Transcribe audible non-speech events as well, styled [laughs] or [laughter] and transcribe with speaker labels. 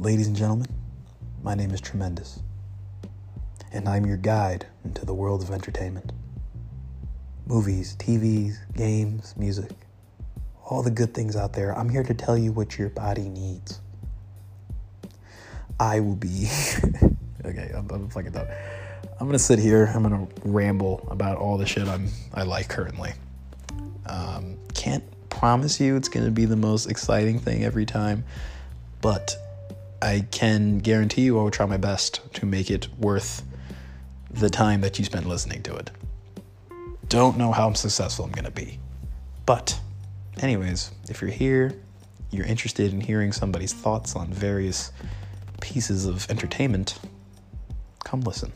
Speaker 1: Ladies and gentlemen, my name is Tremendous, and I'm your guide into the world of entertainment. Movies, TVs, games, music, all the good things out there. I'm here to tell you what your body needs. I will be. [laughs] okay, I'm, I'm fucking done. I'm gonna sit here. I'm gonna ramble about all the shit I'm I like currently. Um, can't promise you it's gonna be the most exciting thing every time, but I can guarantee you I will try my best to make it worth the time that you spend listening to it. Don't know how successful I'm gonna be, but anyways, if you're here, you're interested in hearing somebody's thoughts on various pieces of entertainment, come listen.